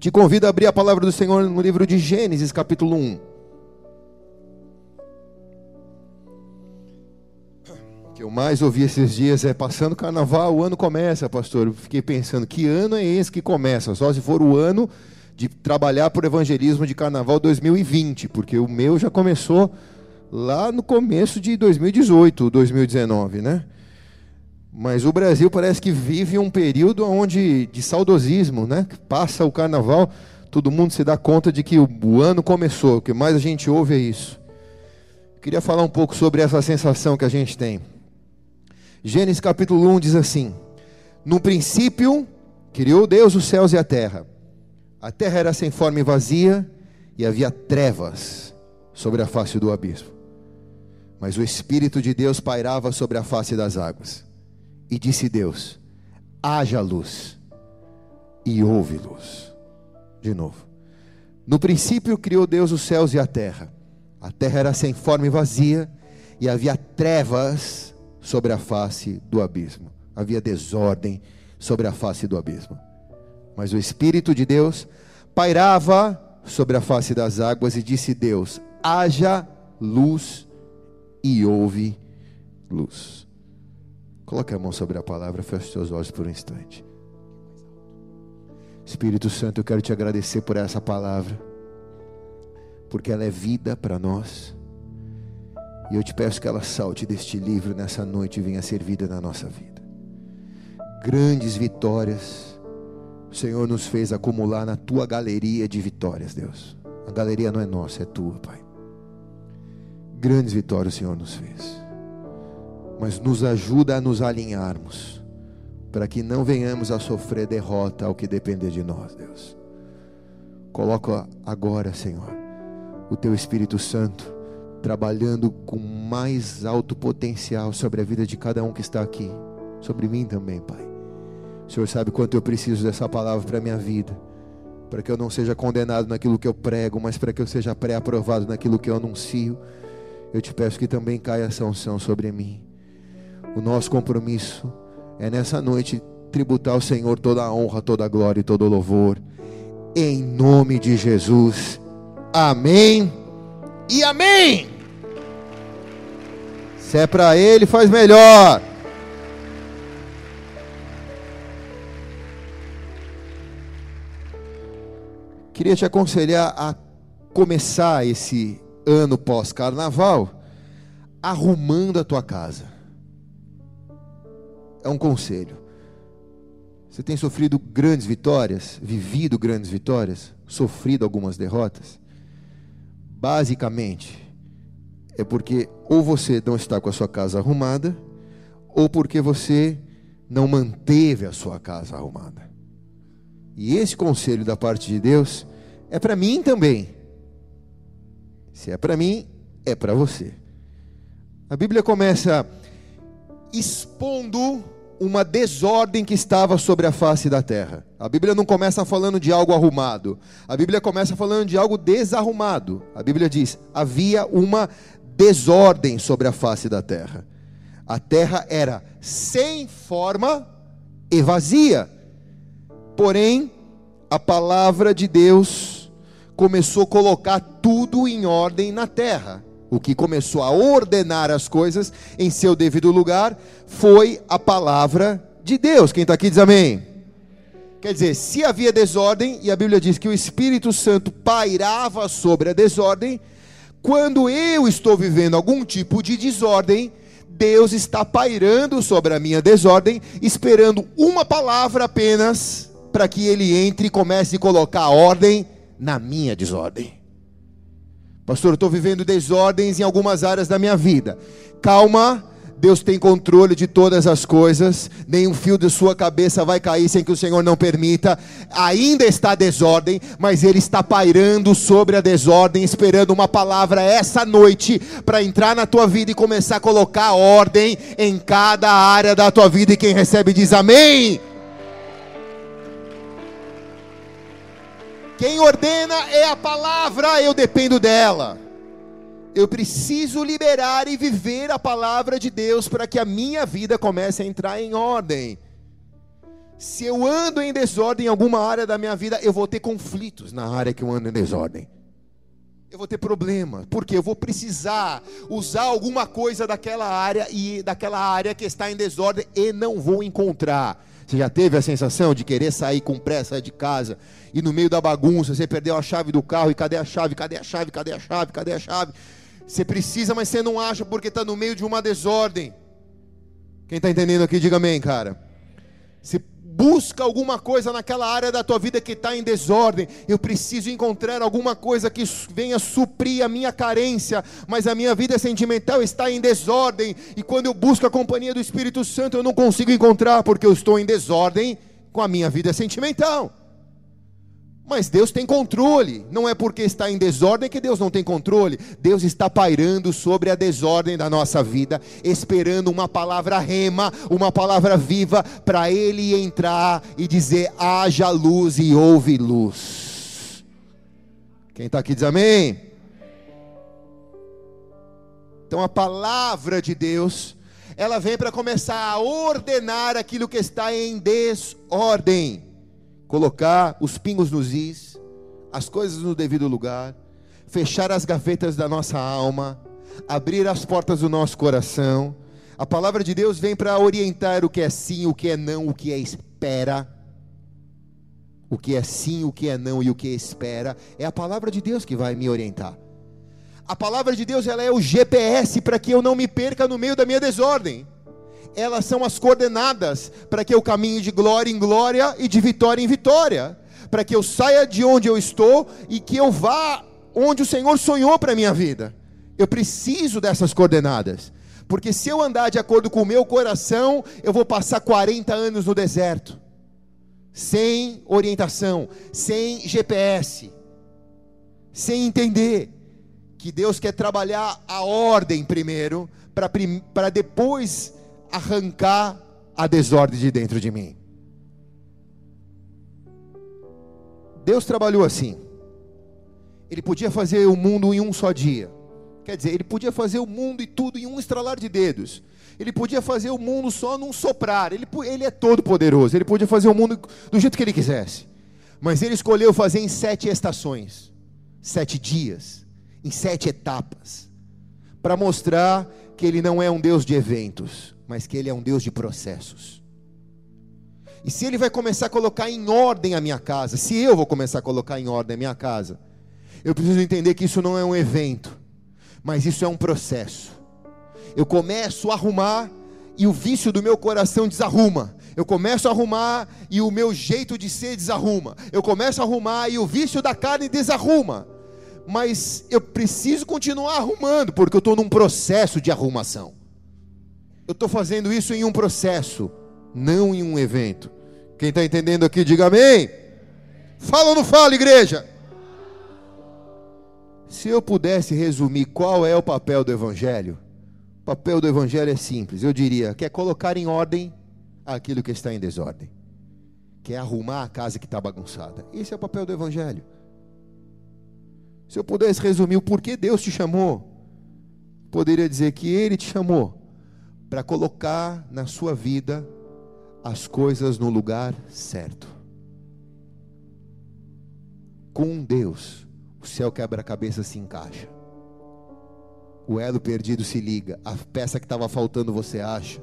Te convido a abrir a palavra do Senhor no livro de Gênesis, capítulo 1. O que eu mais ouvi esses dias é passando carnaval, o ano começa, pastor. Eu fiquei pensando, que ano é esse que começa? Só se for o ano de trabalhar por evangelismo de carnaval 2020, porque o meu já começou lá no começo de 2018, 2019, né? Mas o Brasil parece que vive um período onde de saudosismo, né? Passa o carnaval, todo mundo se dá conta de que o ano começou. O que mais a gente ouve é isso. Queria falar um pouco sobre essa sensação que a gente tem. Gênesis capítulo 1 diz assim: No princípio criou Deus os céus e a terra. A terra era sem forma e vazia, e havia trevas sobre a face do abismo. Mas o Espírito de Deus pairava sobre a face das águas. E disse Deus: haja luz, e houve luz. De novo. No princípio criou Deus os céus e a terra. A terra era sem forma e vazia, e havia trevas sobre a face do abismo. Havia desordem sobre a face do abismo. Mas o Espírito de Deus pairava sobre a face das águas, e disse Deus: haja luz, e houve luz. Coloque a mão sobre a palavra, feche seus olhos por um instante. Espírito Santo, eu quero te agradecer por essa palavra, porque ela é vida para nós. E eu te peço que ela salte deste livro nessa noite e venha ser vida na nossa vida. Grandes vitórias, o Senhor nos fez acumular na tua galeria de vitórias, Deus. A galeria não é nossa, é tua, Pai. Grandes vitórias o Senhor nos fez mas nos ajuda a nos alinharmos, para que não venhamos a sofrer derrota ao que depender de nós, Deus. Coloca agora, Senhor, o teu Espírito Santo trabalhando com mais alto potencial sobre a vida de cada um que está aqui, sobre mim também, Pai. O Senhor sabe quanto eu preciso dessa palavra para a minha vida, para que eu não seja condenado naquilo que eu prego, mas para que eu seja pré-aprovado naquilo que eu anuncio. Eu te peço que também caia essa unção sobre mim. O nosso compromisso é nessa noite tributar ao Senhor toda a honra, toda a glória e todo o louvor. Em nome de Jesus. Amém. E amém. Se é para ele, faz melhor. Queria te aconselhar a começar esse ano pós-carnaval arrumando a tua casa é um conselho. Você tem sofrido grandes vitórias, vivido grandes vitórias, sofrido algumas derrotas? Basicamente, é porque ou você não está com a sua casa arrumada, ou porque você não manteve a sua casa arrumada. E esse conselho da parte de Deus é para mim também. Se é para mim, é para você. A Bíblia começa expondo uma desordem que estava sobre a face da terra. A Bíblia não começa falando de algo arrumado. A Bíblia começa falando de algo desarrumado. A Bíblia diz: havia uma desordem sobre a face da terra. A terra era sem forma e vazia. Porém, a palavra de Deus começou a colocar tudo em ordem na terra o que começou a ordenar as coisas em seu devido lugar, foi a palavra de Deus. Quem está aqui diz amém. Quer dizer, se havia desordem, e a Bíblia diz que o Espírito Santo pairava sobre a desordem, quando eu estou vivendo algum tipo de desordem, Deus está pairando sobre a minha desordem, esperando uma palavra apenas para que ele entre e comece a colocar ordem na minha desordem. Pastor, eu estou vivendo desordens em algumas áreas da minha vida. Calma, Deus tem controle de todas as coisas, nenhum fio de sua cabeça vai cair sem que o Senhor não permita. Ainda está desordem, mas Ele está pairando sobre a desordem, esperando uma palavra essa noite para entrar na tua vida e começar a colocar ordem em cada área da tua vida. E quem recebe diz amém. Quem ordena é a palavra, eu dependo dela. Eu preciso liberar e viver a palavra de Deus para que a minha vida comece a entrar em ordem. Se eu ando em desordem em alguma área da minha vida, eu vou ter conflitos na área que eu ando em desordem. Eu vou ter problema, porque eu vou precisar usar alguma coisa daquela área e daquela área que está em desordem e não vou encontrar. Você já teve a sensação de querer sair com pressa de casa e no meio da bagunça você perdeu a chave do carro e cadê a chave? Cadê a chave? Cadê a chave? Cadê a chave? Você precisa, mas você não acha porque está no meio de uma desordem. Quem está entendendo aqui, diga amém, cara. Você busca alguma coisa naquela área da tua vida que está em desordem. Eu preciso encontrar alguma coisa que venha suprir a minha carência, mas a minha vida sentimental está em desordem. E quando eu busco a companhia do Espírito Santo, eu não consigo encontrar, porque eu estou em desordem com a minha vida sentimental. Mas Deus tem controle. Não é porque está em desordem que Deus não tem controle. Deus está pairando sobre a desordem da nossa vida, esperando uma palavra rema, uma palavra viva, para Ele entrar e dizer: haja luz e houve luz. Quem está aqui diz amém. Então a palavra de Deus, ela vem para começar a ordenar aquilo que está em desordem colocar os pingos nos is, as coisas no devido lugar, fechar as gavetas da nossa alma, abrir as portas do nosso coração. A palavra de Deus vem para orientar o que é sim, o que é não, o que é espera. O que é sim, o que é não e o que é espera. É a palavra de Deus que vai me orientar. A palavra de Deus ela é o GPS para que eu não me perca no meio da minha desordem elas são as coordenadas para que eu caminhe de glória em glória e de vitória em vitória, para que eu saia de onde eu estou e que eu vá onde o Senhor sonhou para a minha vida. Eu preciso dessas coordenadas, porque se eu andar de acordo com o meu coração, eu vou passar 40 anos no deserto, sem orientação, sem GPS, sem entender que Deus quer trabalhar a ordem primeiro, para depois arrancar a desordem de dentro de mim. Deus trabalhou assim. Ele podia fazer o mundo em um só dia. Quer dizer, ele podia fazer o mundo e tudo em um estralar de dedos. Ele podia fazer o mundo só num soprar. Ele, ele é todo poderoso. Ele podia fazer o mundo do jeito que ele quisesse. Mas ele escolheu fazer em sete estações, sete dias, em sete etapas, para mostrar que ele não é um Deus de eventos, mas que Ele é um Deus de processos. E se Ele vai começar a colocar em ordem a minha casa, se eu vou começar a colocar em ordem a minha casa, eu preciso entender que isso não é um evento, mas isso é um processo. Eu começo a arrumar e o vício do meu coração desarruma. Eu começo a arrumar e o meu jeito de ser desarruma. Eu começo a arrumar e o vício da carne desarruma. Mas eu preciso continuar arrumando, porque eu estou num processo de arrumação. Eu estou fazendo isso em um processo, não em um evento. Quem está entendendo aqui, diga amém. Fala ou não fala, igreja? Se eu pudesse resumir qual é o papel do Evangelho, o papel do Evangelho é simples. Eu diria que é colocar em ordem aquilo que está em desordem, que é arrumar a casa que está bagunçada. Esse é o papel do Evangelho. Se eu pudesse resumir o porquê Deus te chamou, poderia dizer que Ele te chamou para colocar na sua vida as coisas no lugar certo. Com Deus, o céu quebra-cabeça se encaixa. O elo perdido se liga, a peça que estava faltando você acha.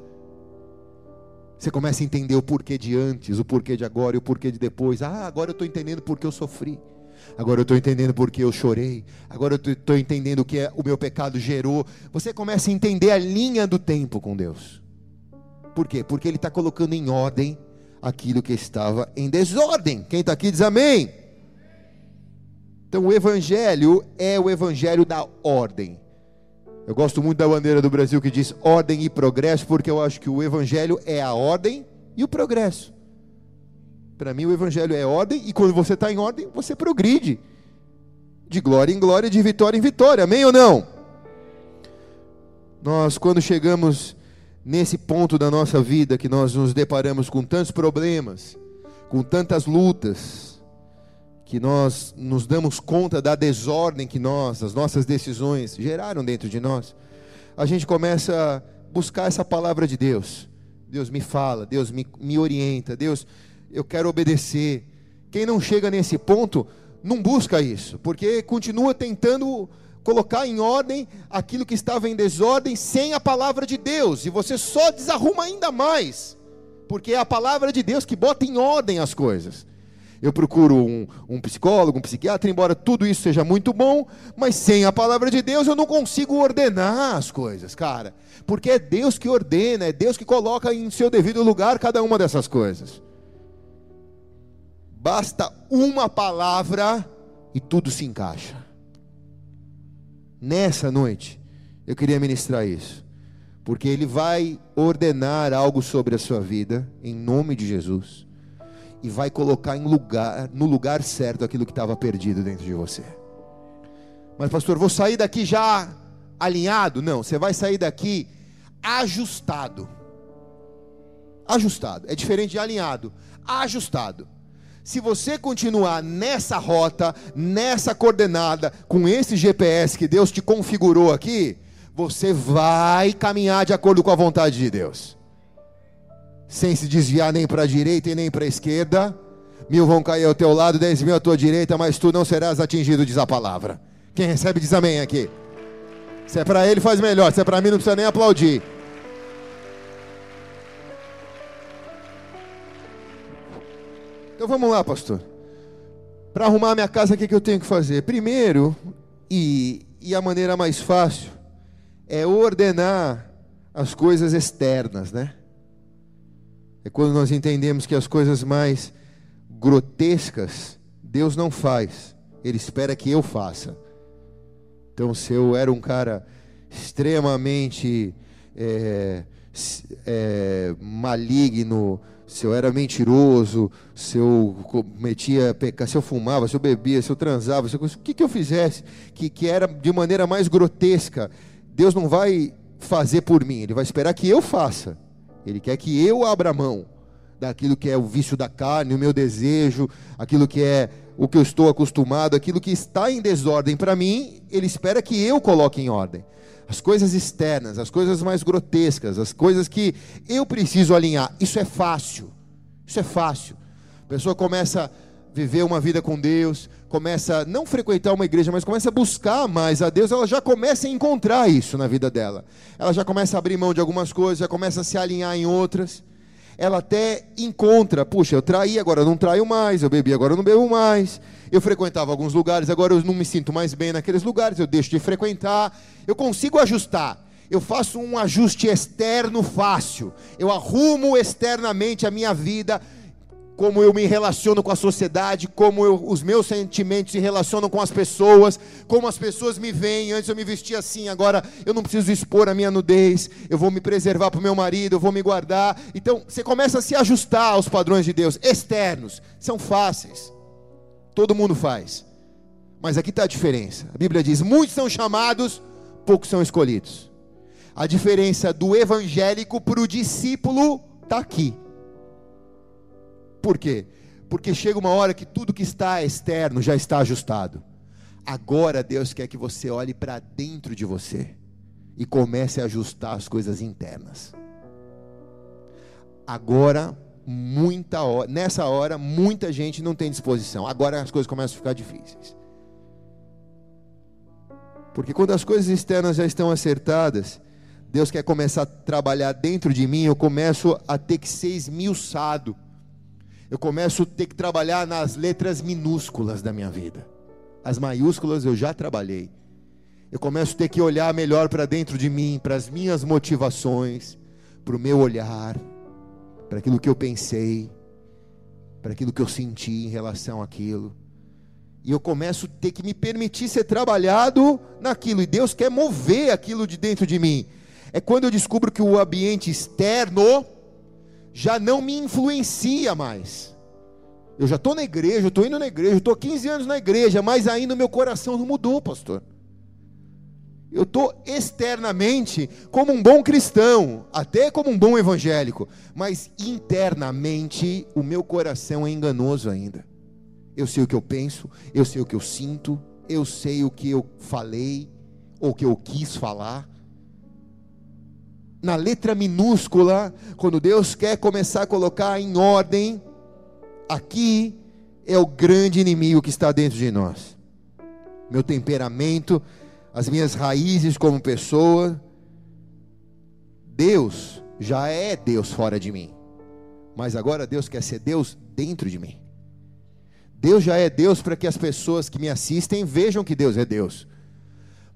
Você começa a entender o porquê de antes, o porquê de agora e o porquê de depois. Ah, agora eu estou entendendo porque eu sofri. Agora eu estou entendendo porque eu chorei. Agora eu estou entendendo o que é, o meu pecado gerou. Você começa a entender a linha do tempo com Deus. Por quê? Porque Ele está colocando em ordem aquilo que estava em desordem. Quem está aqui diz amém. Então o Evangelho é o Evangelho da ordem. Eu gosto muito da bandeira do Brasil que diz ordem e progresso, porque eu acho que o Evangelho é a ordem e o progresso. Para mim, o Evangelho é ordem, e quando você está em ordem, você progride. De glória em glória, de vitória em vitória. Amém ou não? Nós, quando chegamos nesse ponto da nossa vida, que nós nos deparamos com tantos problemas, com tantas lutas, que nós nos damos conta da desordem que nós, as nossas decisões geraram dentro de nós, a gente começa a buscar essa palavra de Deus. Deus me fala, Deus me, me orienta, Deus eu quero obedecer. Quem não chega nesse ponto, não busca isso, porque continua tentando colocar em ordem aquilo que estava em desordem sem a palavra de Deus, e você só desarruma ainda mais, porque é a palavra de Deus que bota em ordem as coisas. Eu procuro um, um, psicólogo, um psiquiatra, embora tudo isso seja muito bom, mas sem a palavra de Deus eu não consigo ordenar as coisas, cara. Porque é Deus que ordena, é Deus que coloca em seu devido lugar cada uma dessas coisas. Basta uma palavra e tudo se encaixa. Nessa noite, eu queria ministrar isso, porque Ele vai ordenar algo sobre a sua vida, em nome de Jesus e vai colocar em lugar, no lugar certo aquilo que estava perdido dentro de você. Mas, pastor, vou sair daqui já alinhado? Não, você vai sair daqui ajustado. Ajustado. É diferente de alinhado. Ajustado. Se você continuar nessa rota, nessa coordenada, com esse GPS que Deus te configurou aqui, você vai caminhar de acordo com a vontade de Deus sem se desviar nem para a direita e nem para a esquerda. Mil vão cair ao teu lado, dez mil à tua direita, mas tu não serás atingido, diz a palavra. Quem recebe diz amém aqui. Se é para ele, faz melhor. Se é para mim, não precisa nem aplaudir. Então vamos lá, pastor. Para arrumar minha casa, o que, que eu tenho que fazer? Primeiro, e, e a maneira mais fácil, é ordenar as coisas externas, né? É quando nós entendemos que as coisas mais grotescas Deus não faz, Ele espera que eu faça. Então, se eu era um cara extremamente é, é, maligno, se eu era mentiroso, se eu cometia pecado, se eu fumava, se eu bebia, se eu transava, se eu, o que, que eu fizesse que, que era de maneira mais grotesca, Deus não vai fazer por mim, Ele vai esperar que eu faça. Ele quer que eu abra mão daquilo que é o vício da carne, o meu desejo, aquilo que é o que eu estou acostumado, aquilo que está em desordem para mim, ele espera que eu coloque em ordem. As coisas externas, as coisas mais grotescas, as coisas que eu preciso alinhar, isso é fácil. Isso é fácil. A pessoa começa a viver uma vida com Deus, começa a não frequentar uma igreja, mas começa a buscar mais a Deus, ela já começa a encontrar isso na vida dela. Ela já começa a abrir mão de algumas coisas, já começa a se alinhar em outras. Ela até encontra, puxa, eu traí, agora eu não traio mais, eu bebi, agora eu não bebo mais. Eu frequentava alguns lugares, agora eu não me sinto mais bem naqueles lugares, eu deixo de frequentar. Eu consigo ajustar. Eu faço um ajuste externo fácil. Eu arrumo externamente a minha vida como eu me relaciono com a sociedade, como eu, os meus sentimentos se relacionam com as pessoas, como as pessoas me veem. Antes eu me vestia assim, agora eu não preciso expor a minha nudez, eu vou me preservar para o meu marido, eu vou me guardar. Então você começa a se ajustar aos padrões de Deus, externos, são fáceis, todo mundo faz. Mas aqui está a diferença: a Bíblia diz: muitos são chamados, poucos são escolhidos. A diferença do evangélico para o discípulo está aqui. Por quê? Porque chega uma hora que tudo que está externo já está ajustado. Agora Deus quer que você olhe para dentro de você e comece a ajustar as coisas internas. Agora, muita hora, nessa hora, muita gente não tem disposição. Agora as coisas começam a ficar difíceis. Porque quando as coisas externas já estão acertadas, Deus quer começar a trabalhar dentro de mim, eu começo a ter que ser esmiuçado eu começo a ter que trabalhar nas letras minúsculas da minha vida. As maiúsculas eu já trabalhei. Eu começo a ter que olhar melhor para dentro de mim, para as minhas motivações, para o meu olhar, para aquilo que eu pensei, para aquilo que eu senti em relação àquilo. E eu começo a ter que me permitir ser trabalhado naquilo. E Deus quer mover aquilo de dentro de mim. É quando eu descubro que o ambiente externo já não me influencia mais. Eu já estou na igreja, estou indo na igreja, estou 15 anos na igreja, mas ainda o meu coração não mudou, pastor. Eu estou externamente como um bom cristão, até como um bom evangélico, mas internamente o meu coração é enganoso ainda. Eu sei o que eu penso, eu sei o que eu sinto, eu sei o que eu falei, ou que eu quis falar, na letra minúscula, quando Deus quer começar a colocar em ordem Aqui é o grande inimigo que está dentro de nós. Meu temperamento, as minhas raízes como pessoa. Deus já é Deus fora de mim. Mas agora Deus quer ser Deus dentro de mim. Deus já é Deus para que as pessoas que me assistem vejam que Deus é Deus.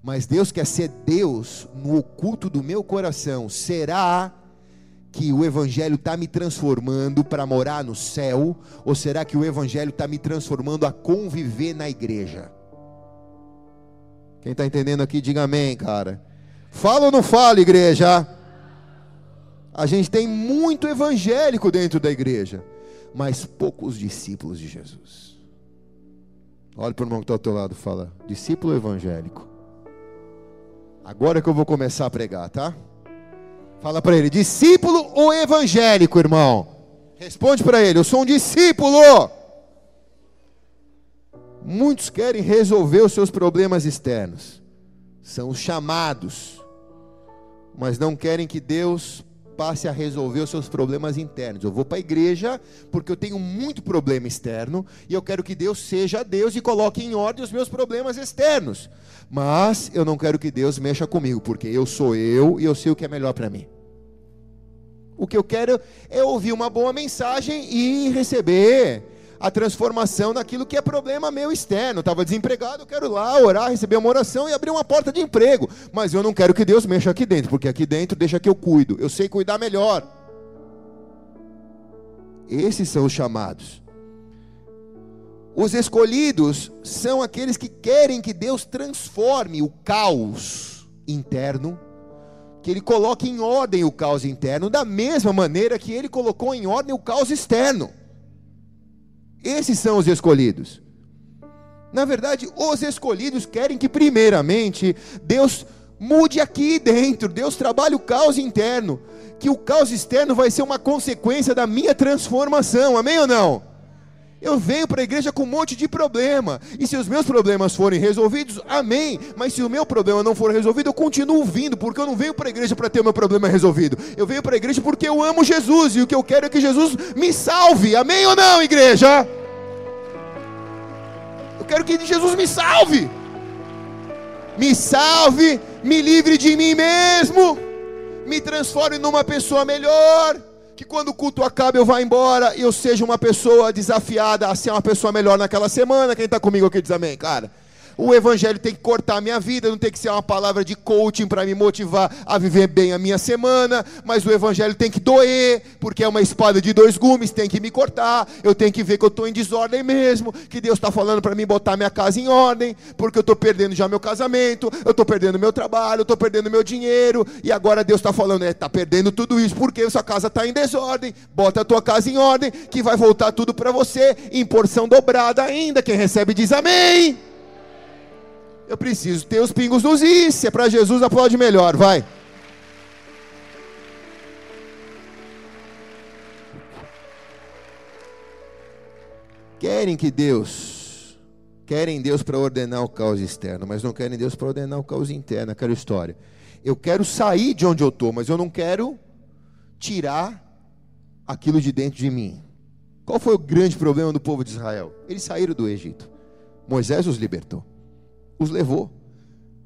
Mas Deus quer ser Deus no oculto do meu coração. Será que o Evangelho está me transformando para morar no céu? Ou será que o Evangelho está me transformando a conviver na igreja? Quem está entendendo aqui, diga amém, cara. Fala ou não fala, igreja? A gente tem muito evangélico dentro da igreja, mas poucos discípulos de Jesus. Olha para o irmão que está ao teu lado fala: discípulo evangélico. Agora que eu vou começar a pregar, tá? Fala para ele: discípulo ou evangélico, irmão? Responde para ele: eu sou um discípulo. Muitos querem resolver os seus problemas externos, são os chamados, mas não querem que Deus passe a resolver os seus problemas internos. Eu vou para a igreja porque eu tenho muito problema externo e eu quero que Deus seja Deus e coloque em ordem os meus problemas externos. Mas eu não quero que Deus mexa comigo, porque eu sou eu e eu sei o que é melhor para mim. O que eu quero é ouvir uma boa mensagem e receber a transformação naquilo que é problema meu externo. Estava desempregado, eu quero lá orar, receber uma oração e abrir uma porta de emprego. Mas eu não quero que Deus mexa aqui dentro, porque aqui dentro deixa que eu cuido. Eu sei cuidar melhor. Esses são os chamados. Os escolhidos são aqueles que querem que Deus transforme o caos interno, que Ele coloque em ordem o caos interno, da mesma maneira que Ele colocou em ordem o caos externo. Esses são os escolhidos. Na verdade, os escolhidos querem que, primeiramente, Deus mude aqui dentro, Deus trabalhe o caos interno, que o caos externo vai ser uma consequência da minha transformação, amém ou não? Eu venho para a igreja com um monte de problema. E se os meus problemas forem resolvidos, amém. Mas se o meu problema não for resolvido, eu continuo vindo, porque eu não venho para a igreja para ter o meu problema resolvido. Eu venho para a igreja porque eu amo Jesus e o que eu quero é que Jesus me salve. Amém ou não, igreja? Eu quero que Jesus me salve. Me salve, me livre de mim mesmo, me transforme numa pessoa melhor que quando o culto acaba eu vá embora e eu seja uma pessoa desafiada a ser uma pessoa melhor naquela semana. Quem está comigo aqui diz amém, cara? O evangelho tem que cortar a minha vida, não tem que ser uma palavra de coaching para me motivar a viver bem a minha semana, mas o evangelho tem que doer, porque é uma espada de dois gumes, tem que me cortar. Eu tenho que ver que eu estou em desordem mesmo, que Deus está falando para mim botar minha casa em ordem, porque eu estou perdendo já meu casamento, eu estou perdendo meu trabalho, eu estou perdendo meu dinheiro, e agora Deus está falando, está perdendo tudo isso, porque sua casa está em desordem. Bota a tua casa em ordem, que vai voltar tudo para você em porção dobrada ainda. Quem recebe diz amém. Eu preciso ter os pingos nos is. Se é para Jesus, aplaude melhor. Vai. Querem que Deus, querem Deus para ordenar o caos externo, mas não querem Deus para ordenar o caos interno, aquela história. Eu quero sair de onde eu estou, mas eu não quero tirar aquilo de dentro de mim. Qual foi o grande problema do povo de Israel? Eles saíram do Egito. Moisés os libertou os levou.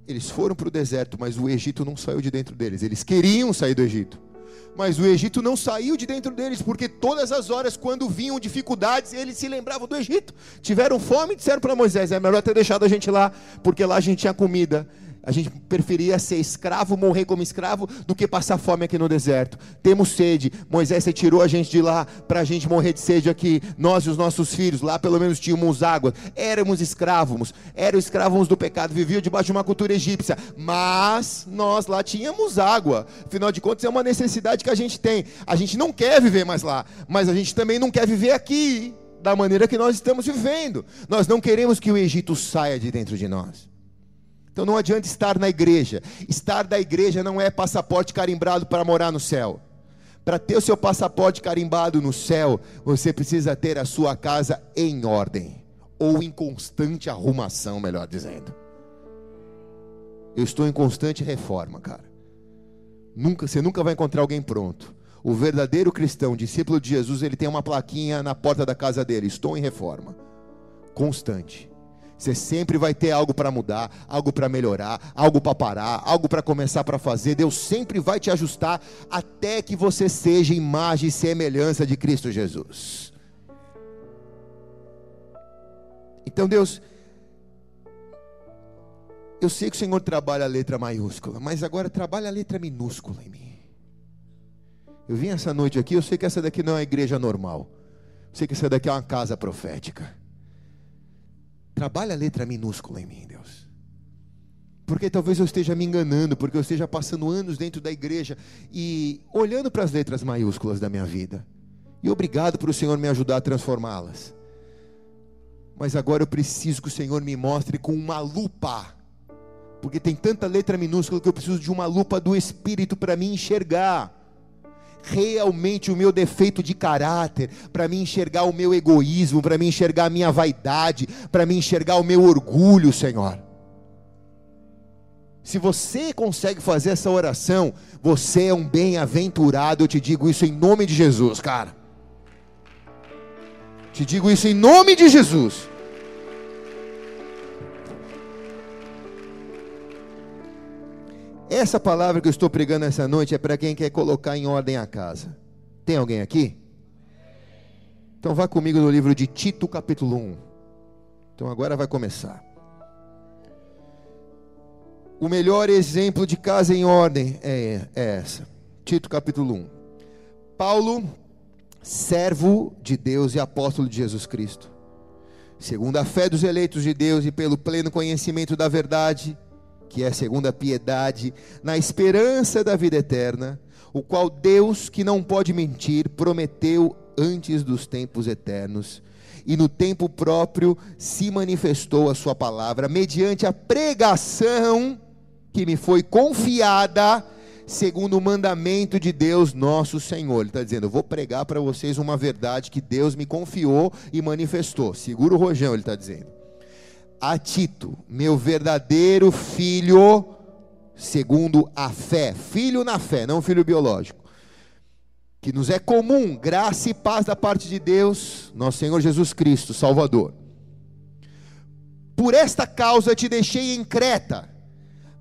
Eles foram para o deserto, mas o Egito não saiu de dentro deles. Eles queriam sair do Egito, mas o Egito não saiu de dentro deles, porque todas as horas, quando vinham dificuldades, eles se lembravam do Egito. Tiveram fome e disseram para Moisés: é melhor ter deixado a gente lá, porque lá a gente tinha comida. A gente preferia ser escravo, morrer como escravo, do que passar fome aqui no deserto. Temos sede. Moisés, você tirou a gente de lá para a gente morrer de sede aqui. Nós e os nossos filhos, lá pelo menos tínhamos água. Éramos escravos, éramos escravos do pecado, viviam debaixo de uma cultura egípcia. Mas nós lá tínhamos água. Afinal de contas, é uma necessidade que a gente tem. A gente não quer viver mais lá, mas a gente também não quer viver aqui da maneira que nós estamos vivendo. Nós não queremos que o Egito saia de dentro de nós. Então não adianta estar na igreja. Estar na igreja não é passaporte carimbado para morar no céu. Para ter o seu passaporte carimbado no céu, você precisa ter a sua casa em ordem, ou em constante arrumação, melhor dizendo. Eu estou em constante reforma, cara. Nunca, você nunca vai encontrar alguém pronto. O verdadeiro cristão, discípulo de Jesus, ele tem uma plaquinha na porta da casa dele: Estou em reforma. Constante. Você sempre vai ter algo para mudar, algo para melhorar, algo para parar, algo para começar para fazer. Deus sempre vai te ajustar até que você seja imagem e semelhança de Cristo Jesus. Então, Deus, eu sei que o Senhor trabalha a letra maiúscula, mas agora trabalha a letra minúscula em mim. Eu vim essa noite aqui, eu sei que essa daqui não é uma igreja normal. Eu sei que essa daqui é uma casa profética. Trabalha a letra minúscula em mim, Deus. Porque talvez eu esteja me enganando, porque eu esteja passando anos dentro da igreja e olhando para as letras maiúsculas da minha vida. E obrigado por o Senhor me ajudar a transformá-las. Mas agora eu preciso que o Senhor me mostre com uma lupa. Porque tem tanta letra minúscula que eu preciso de uma lupa do Espírito para me enxergar realmente o meu defeito de caráter, para me enxergar o meu egoísmo, para me enxergar a minha vaidade, para me enxergar o meu orgulho, Senhor. Se você consegue fazer essa oração, você é um bem-aventurado, eu te digo isso em nome de Jesus, cara. Te digo isso em nome de Jesus. Essa palavra que eu estou pregando essa noite é para quem quer colocar em ordem a casa. Tem alguém aqui? Então vá comigo no livro de Tito, capítulo 1. Então agora vai começar. O melhor exemplo de casa em ordem é, é essa. Tito, capítulo 1. Paulo, servo de Deus e apóstolo de Jesus Cristo, segundo a fé dos eleitos de Deus e pelo pleno conhecimento da verdade que é segundo a piedade, na esperança da vida eterna, o qual Deus, que não pode mentir, prometeu antes dos tempos eternos, e no tempo próprio se manifestou a sua palavra, mediante a pregação que me foi confiada, segundo o mandamento de Deus nosso Senhor. Ele está dizendo: Eu vou pregar para vocês uma verdade que Deus me confiou e manifestou. Segura o rojão, ele está dizendo a Tito, meu verdadeiro filho, segundo a fé, filho na fé, não filho biológico, que nos é comum, graça e paz da parte de Deus, nosso Senhor Jesus Cristo, Salvador. Por esta causa te deixei em Creta,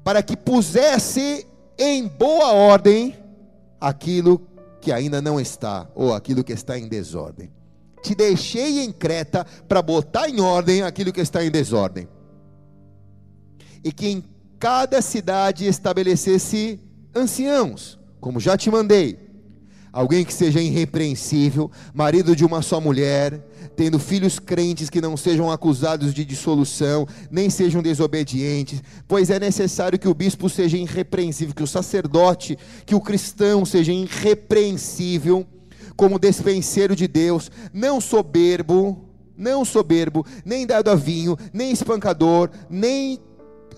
para que pusesse em boa ordem aquilo que ainda não está, ou aquilo que está em desordem te deixei em Creta para botar em ordem aquilo que está em desordem. E que em cada cidade estabelecesse anciãos, como já te mandei. Alguém que seja irrepreensível, marido de uma só mulher, tendo filhos crentes que não sejam acusados de dissolução, nem sejam desobedientes, pois é necessário que o bispo seja irrepreensível, que o sacerdote, que o cristão seja irrepreensível como despenseiro de Deus, não soberbo, não soberbo, nem dado a vinho, nem espancador, nem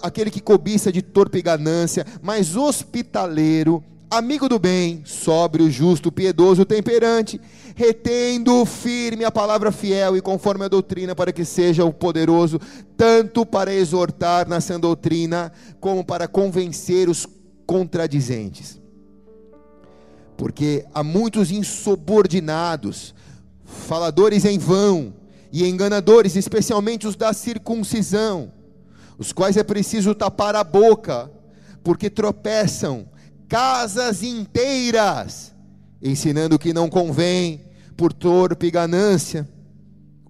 aquele que cobiça de torpe ganância, mas hospitaleiro, amigo do bem, sóbrio, justo, piedoso, temperante, retendo firme a palavra fiel e conforme a doutrina, para que seja o poderoso, tanto para exortar na sã doutrina, como para convencer os contradizentes porque há muitos insubordinados, faladores em vão e enganadores, especialmente os da circuncisão, os quais é preciso tapar a boca, porque tropeçam casas inteiras, ensinando o que não convém, por torpe ganância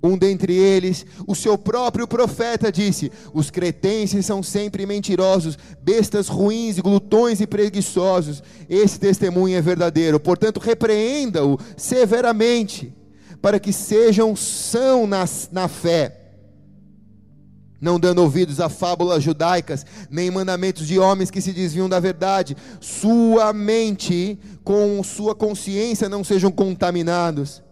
um dentre eles, o seu próprio profeta, disse: Os cretenses são sempre mentirosos, bestas ruins, glutões e preguiçosos. Esse testemunho é verdadeiro, portanto, repreenda-o severamente, para que sejam são na, na fé não dando ouvidos a fábulas judaicas, nem mandamentos de homens que se desviam da verdade, sua mente com sua consciência não sejam contaminados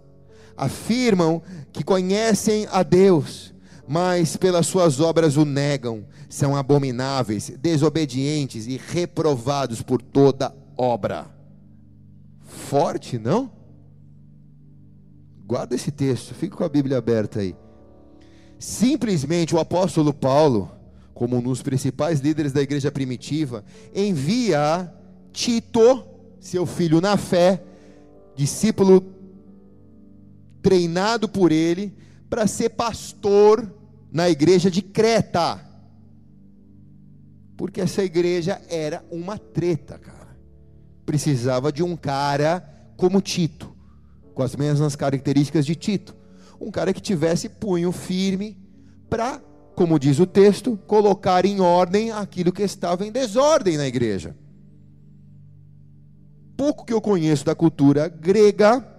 afirmam que conhecem a Deus, mas pelas suas obras o negam, são abomináveis, desobedientes e reprovados por toda obra. Forte, não? Guarda esse texto, fica com a Bíblia aberta aí. Simplesmente o apóstolo Paulo, como um dos principais líderes da igreja primitiva, envia Tito, seu filho na fé, discípulo treinado por ele para ser pastor na igreja de Creta. Porque essa igreja era uma treta, cara. Precisava de um cara como Tito, com as mesmas características de Tito. Um cara que tivesse punho firme para, como diz o texto, colocar em ordem aquilo que estava em desordem na igreja. Pouco que eu conheço da cultura grega,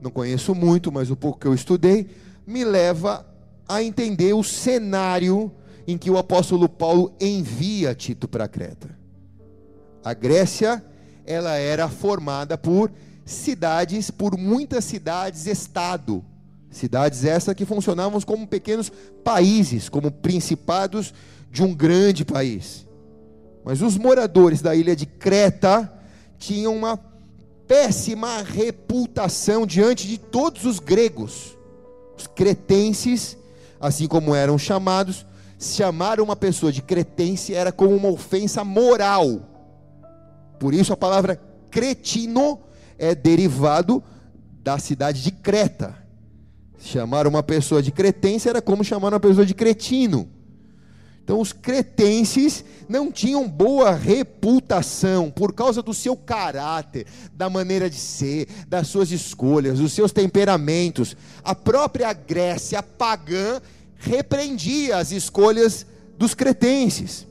não conheço muito, mas o pouco que eu estudei, me leva a entender o cenário em que o apóstolo Paulo envia Tito para Creta. A Grécia, ela era formada por cidades, por muitas cidades-estado. Cidades essas que funcionavam como pequenos países, como principados de um grande país. Mas os moradores da ilha de Creta tinham uma péssima reputação diante de todos os gregos. Os cretenses, assim como eram chamados, chamar uma pessoa de cretense era como uma ofensa moral. Por isso a palavra cretino é derivado da cidade de Creta. Chamar uma pessoa de cretense era como chamar uma pessoa de cretino. Então, os cretenses não tinham boa reputação por causa do seu caráter, da maneira de ser, das suas escolhas, dos seus temperamentos. A própria Grécia pagã repreendia as escolhas dos cretenses.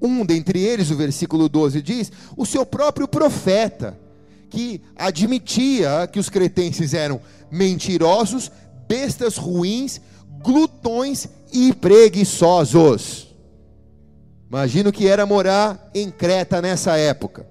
Um dentre eles, o versículo 12 diz: o seu próprio profeta, que admitia que os cretenses eram mentirosos, bestas ruins, glutões e preguiçosos. Imagina o que era morar em Creta nessa época.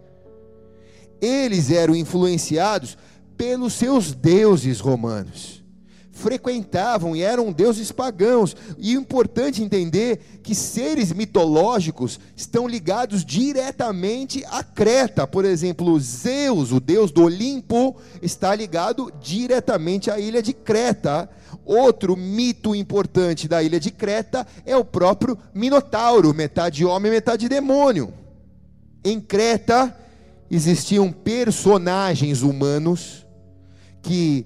Eles eram influenciados pelos seus deuses romanos. Frequentavam e eram deuses pagãos. E é importante entender que seres mitológicos estão ligados diretamente a Creta. Por exemplo, Zeus, o deus do Olimpo, está ligado diretamente à ilha de Creta. Outro mito importante da ilha de Creta é o próprio Minotauro, metade homem, metade demônio. Em Creta existiam personagens humanos que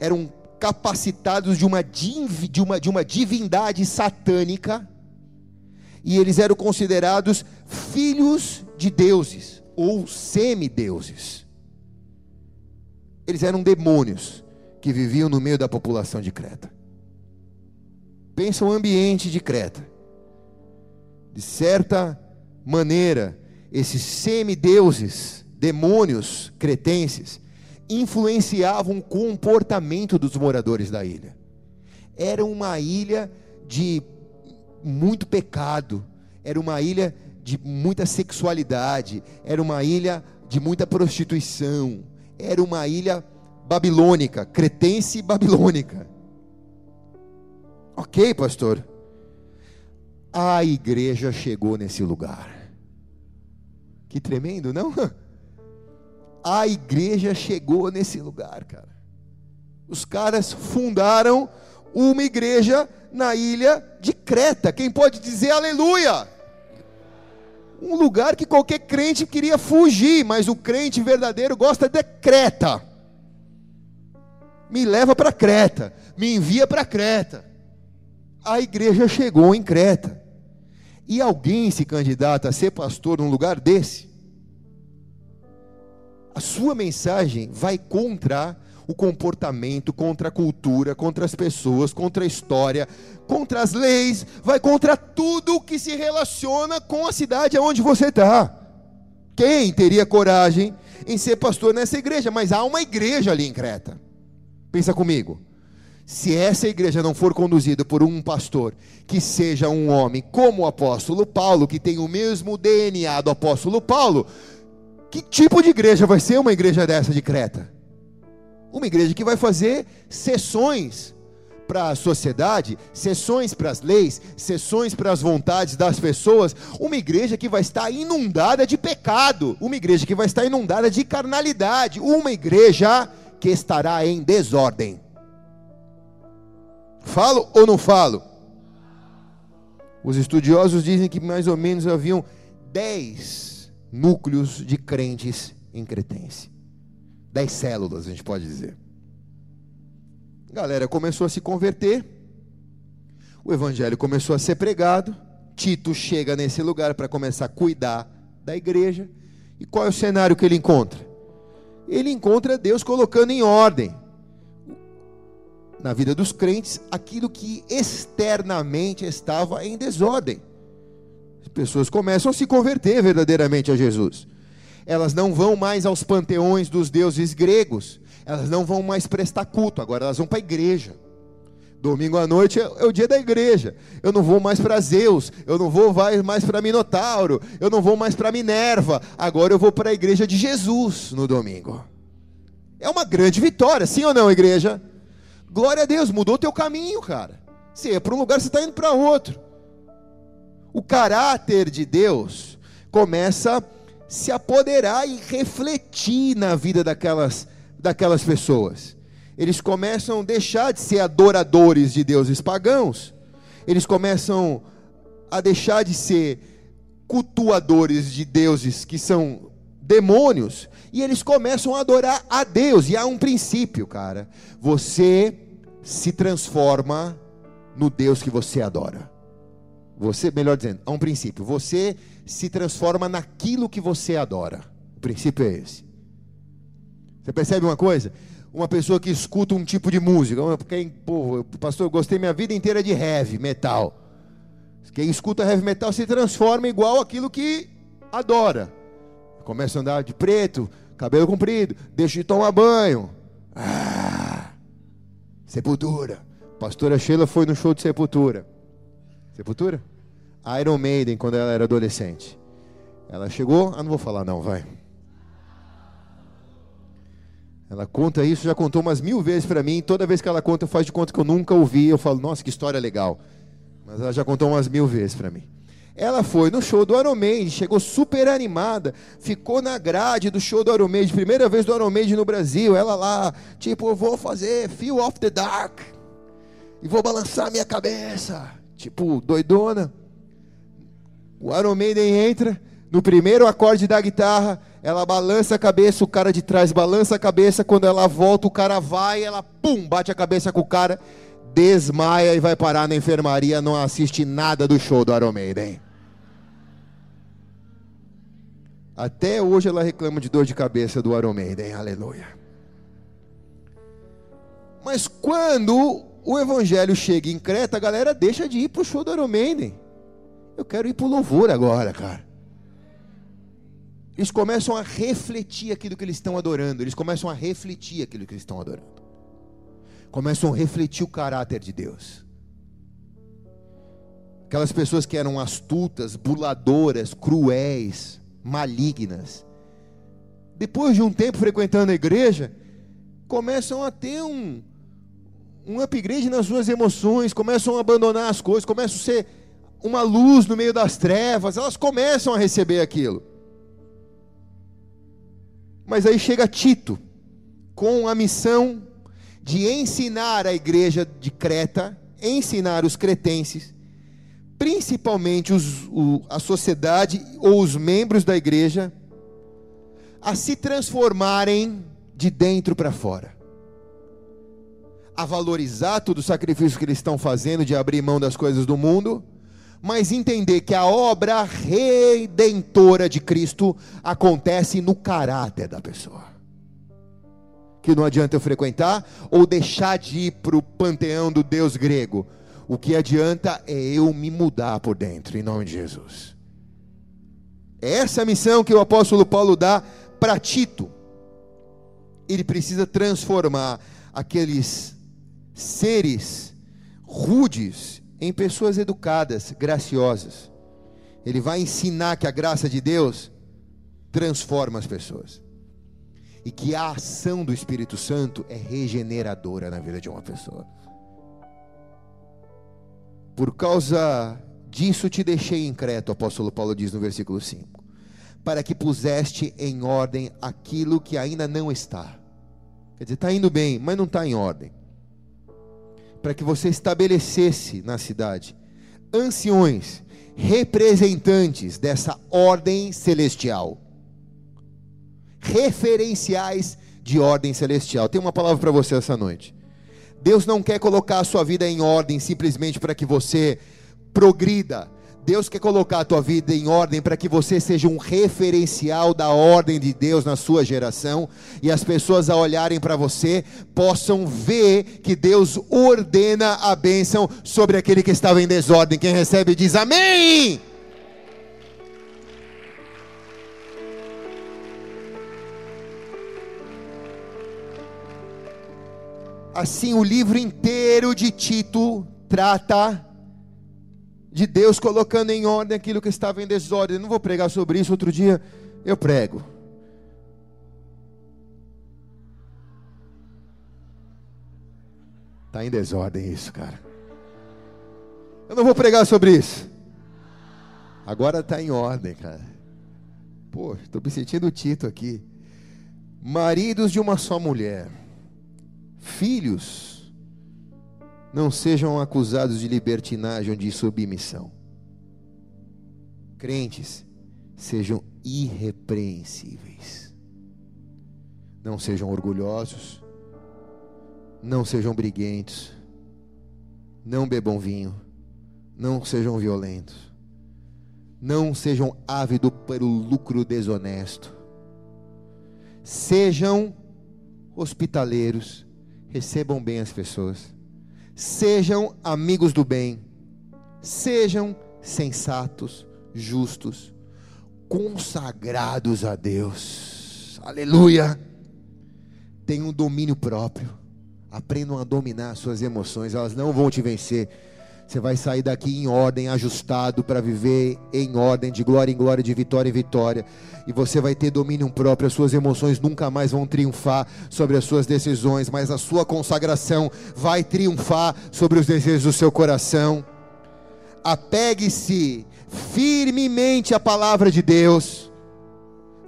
eram capacitados de uma, de uma, de uma divindade satânica e eles eram considerados filhos de deuses ou semideuses. Eles eram demônios que viviam no meio da população de Creta. Pensa o ambiente de Creta. De certa maneira, esses semideuses, demônios cretenses, influenciavam o comportamento dos moradores da ilha. Era uma ilha de muito pecado, era uma ilha de muita sexualidade, era uma ilha de muita prostituição, era uma ilha babilônica, cretense e babilônica. Ok, pastor. A igreja chegou nesse lugar. Que tremendo, não? A igreja chegou nesse lugar, cara. Os caras fundaram uma igreja na ilha de Creta. Quem pode dizer aleluia? Um lugar que qualquer crente queria fugir, mas o crente verdadeiro gosta de Creta me leva para Creta, me envia para Creta. A igreja chegou em Creta. E alguém se candidata a ser pastor num lugar desse? A sua mensagem vai contra o comportamento, contra a cultura, contra as pessoas, contra a história, contra as leis, vai contra tudo que se relaciona com a cidade onde você está. Quem teria coragem em ser pastor nessa igreja? Mas há uma igreja ali em Creta. Pensa comigo. Se essa igreja não for conduzida por um pastor que seja um homem como o apóstolo Paulo, que tem o mesmo DNA do apóstolo Paulo, que tipo de igreja vai ser uma igreja dessa de Creta? Uma igreja que vai fazer sessões para a sociedade, sessões para as leis, sessões para as vontades das pessoas, uma igreja que vai estar inundada de pecado, uma igreja que vai estar inundada de carnalidade, uma igreja que estará em desordem. Falo ou não falo? Os estudiosos dizem que mais ou menos haviam dez núcleos de crentes em Cretense. dez células, a gente pode dizer. A galera começou a se converter, o evangelho começou a ser pregado, Tito chega nesse lugar para começar a cuidar da igreja, e qual é o cenário que ele encontra? Ele encontra Deus colocando em ordem na vida dos crentes aquilo que externamente estava em desordem. As pessoas começam a se converter verdadeiramente a Jesus. Elas não vão mais aos panteões dos deuses gregos, elas não vão mais prestar culto, agora elas vão para a igreja. Domingo à noite é, é, o dia da igreja. Eu não vou mais para Zeus, eu não vou mais para Minotauro, eu não vou mais para Minerva. Agora eu vou para a igreja de Jesus no domingo. É uma grande vitória, sim ou não, igreja? Glória a Deus, mudou teu caminho, cara. Você ia para um lugar, você está indo para outro. O caráter de Deus começa a se apoderar e refletir na vida daquelas, daquelas pessoas. Eles começam a deixar de ser adoradores de deuses pagãos. Eles começam a deixar de ser cultuadores de deuses que são demônios e eles começam a adorar a Deus. E há um princípio, cara. Você se transforma no Deus que você adora. Você, melhor dizendo, há um princípio. Você se transforma naquilo que você adora. O princípio é esse. Você percebe uma coisa? Uma pessoa que escuta um tipo de música, quem, pô, pastor, eu gostei minha vida inteira de heavy metal. Quem escuta heavy metal se transforma igual aquilo que adora. Começa a andar de preto, cabelo comprido, deixa de tomar banho. Ah, sepultura. Pastora Sheila foi no show de Sepultura. Sepultura? Iron Maiden, quando ela era adolescente. Ela chegou, ah, não vou falar não, vai. Ela conta isso, já contou umas mil vezes para mim. Toda vez que ela conta, faz de conta que eu nunca ouvi. Eu falo, nossa, que história legal. Mas ela já contou umas mil vezes para mim. Ela foi no show do Iron Maiden, chegou super animada, ficou na grade do show do Iron Maiden, primeira vez do Iron Maiden no Brasil. Ela lá, tipo, eu vou fazer Feel of the Dark e vou balançar minha cabeça, tipo, doidona. O Iron Maiden entra, no primeiro acorde da guitarra, ela balança a cabeça, o cara de trás balança a cabeça, quando ela volta, o cara vai, ela pum, bate a cabeça com o cara, desmaia e vai parar na enfermaria, não assiste nada do show do Iron Maiden. Até hoje ela reclama de dor de cabeça do Iron Maiden, aleluia. Mas quando o evangelho chega em Creta, a galera deixa de ir para o show do Iron Maiden. Eu quero ir para o louvor agora, cara. Eles começam a refletir aquilo que eles estão adorando. Eles começam a refletir aquilo que eles estão adorando. Começam a refletir o caráter de Deus. Aquelas pessoas que eram astutas, buladoras, cruéis, malignas. Depois de um tempo frequentando a igreja, começam a ter um, um upgrade nas suas emoções, começam a abandonar as coisas, começam a ser uma luz no meio das trevas, elas começam a receber aquilo. Mas aí chega Tito, com a missão de ensinar a igreja de Creta, ensinar os cretenses, principalmente os, o, a sociedade ou os membros da igreja, a se transformarem de dentro para fora, a valorizar todo o sacrifício que eles estão fazendo de abrir mão das coisas do mundo, mas entender que a obra redentora de Cristo acontece no caráter da pessoa. Que não adianta eu frequentar ou deixar de ir para o panteão do Deus grego o que adianta é eu me mudar por dentro, em nome de Jesus. É essa a missão que o apóstolo Paulo dá para Tito. Ele precisa transformar aqueles seres rudes em pessoas educadas, graciosas. Ele vai ensinar que a graça de Deus transforma as pessoas. E que a ação do Espírito Santo é regeneradora na vida de uma pessoa. Por causa disso te deixei increto, o apóstolo Paulo diz no versículo 5, para que puseste em ordem aquilo que ainda não está. Quer dizer, está indo bem, mas não está em ordem. Para que você estabelecesse na cidade anciões, representantes dessa ordem celestial, referenciais de ordem celestial. Tem uma palavra para você essa noite. Deus não quer colocar a sua vida em ordem simplesmente para que você progrida. Deus quer colocar a tua vida em ordem para que você seja um referencial da ordem de Deus na sua geração e as pessoas a olharem para você possam ver que Deus ordena a bênção sobre aquele que estava em desordem. Quem recebe diz amém. Assim, o livro inteiro de Tito trata de Deus colocando em ordem aquilo que estava em desordem. Eu não vou pregar sobre isso, outro dia eu prego. Está em desordem isso, cara. Eu não vou pregar sobre isso. Agora está em ordem, cara. Pô, estou me sentindo Tito aqui. Maridos de uma só mulher, filhos não sejam acusados de libertinagem ou de submissão. Crentes, sejam irrepreensíveis. Não sejam orgulhosos, não sejam briguentos, não bebam vinho, não sejam violentos, não sejam ávidos pelo lucro desonesto. Sejam hospitaleiros, recebam bem as pessoas Sejam amigos do bem, sejam sensatos, justos, consagrados a Deus. Aleluia! Tenham um domínio próprio. Aprendam a dominar suas emoções, elas não vão te vencer. Você vai sair daqui em ordem, ajustado para viver em ordem, de glória em glória, de vitória em vitória. E você vai ter domínio próprio, as suas emoções nunca mais vão triunfar sobre as suas decisões, mas a sua consagração vai triunfar sobre os desejos do seu coração. Apegue-se firmemente à palavra de Deus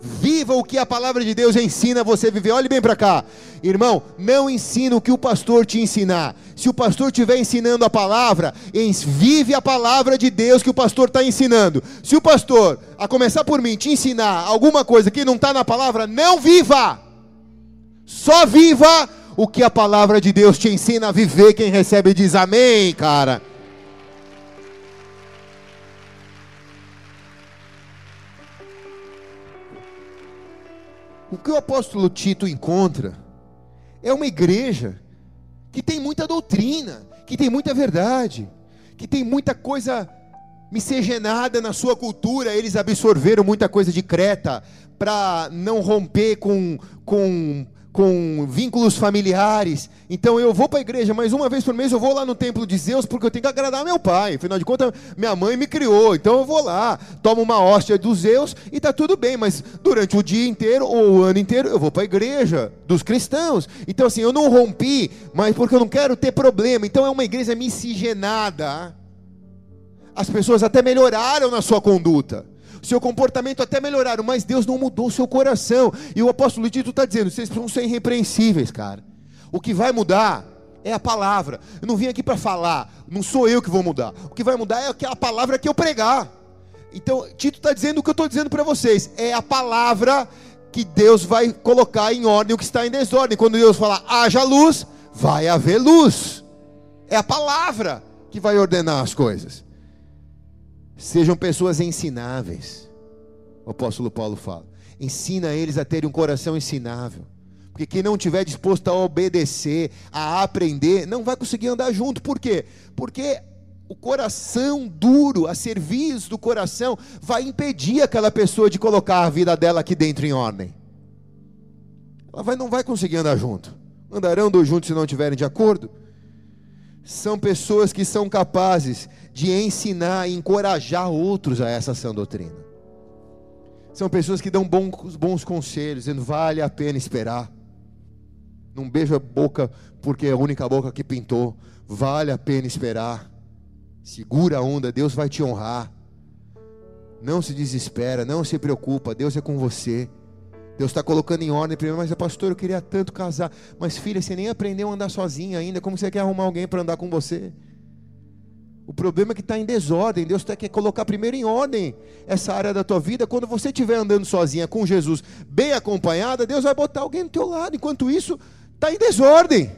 Viva o que a palavra de Deus ensina você viver. Olhe bem para cá. Irmão, não ensina o que o pastor te ensinar. Se o pastor estiver ensinando a palavra, vive a palavra de Deus que o pastor está ensinando. Se o pastor, a começar por mim, te ensinar alguma coisa que não está na palavra, não viva. Só viva o que a palavra de Deus te ensina a viver. Quem recebe diz amém, cara. O que o apóstolo Tito encontra é uma igreja que tem muita doutrina, que tem muita verdade, que tem muita coisa miscigenada na sua cultura. Eles absorveram muita coisa de Creta para não romper com, com com vínculos familiares. Então eu vou para a igreja, mas uma vez por mês eu vou lá no templo de Zeus porque eu tenho que agradar meu pai. Afinal de contas, minha mãe me criou. Então eu vou lá, tomo uma hóstia dos Zeus e está tudo bem. Mas durante o dia inteiro ou o ano inteiro eu vou para a igreja dos cristãos. Então assim, eu não rompi, mas porque eu não quero ter problema. Então é uma igreja miscigenada. As pessoas até melhoraram na sua conduta seu comportamento até melhoraram, mas Deus não mudou o seu coração. E o apóstolo Tito está dizendo: vocês precisam ser irrepreensíveis, cara. O que vai mudar é a palavra. Eu não vim aqui para falar, não sou eu que vou mudar. O que vai mudar é a palavra que eu pregar. Então, Tito está dizendo o que eu estou dizendo para vocês: é a palavra que Deus vai colocar em ordem o que está em desordem. Quando Deus falar haja luz, vai haver luz. É a palavra que vai ordenar as coisas. Sejam pessoas ensináveis. O apóstolo Paulo fala. Ensina eles a terem um coração ensinável. Porque quem não estiver disposto a obedecer, a aprender, não vai conseguir andar junto. Por quê? Porque o coração duro, a serviço do coração, vai impedir aquela pessoa de colocar a vida dela aqui dentro em ordem. Ela vai, não vai conseguir andar junto. Andarão dois juntos se não estiverem de acordo? São pessoas que são capazes de ensinar e encorajar outros a essa sã doutrina. São pessoas que dão bons, bons conselhos, dizendo vale a pena esperar. Não beija a boca porque é a única boca que pintou. Vale a pena esperar. Segura a onda, Deus vai te honrar. Não se desespera, não se preocupa, Deus é com você. Deus está colocando em ordem primeiro, mas pastor, eu queria tanto casar. Mas filha, você nem aprendeu a andar sozinha ainda. Como você quer arrumar alguém para andar com você? O problema é que está em desordem. Deus quer colocar primeiro em ordem essa área da tua vida. Quando você estiver andando sozinha com Jesus, bem acompanhada, Deus vai botar alguém do teu lado. Enquanto isso, está em desordem.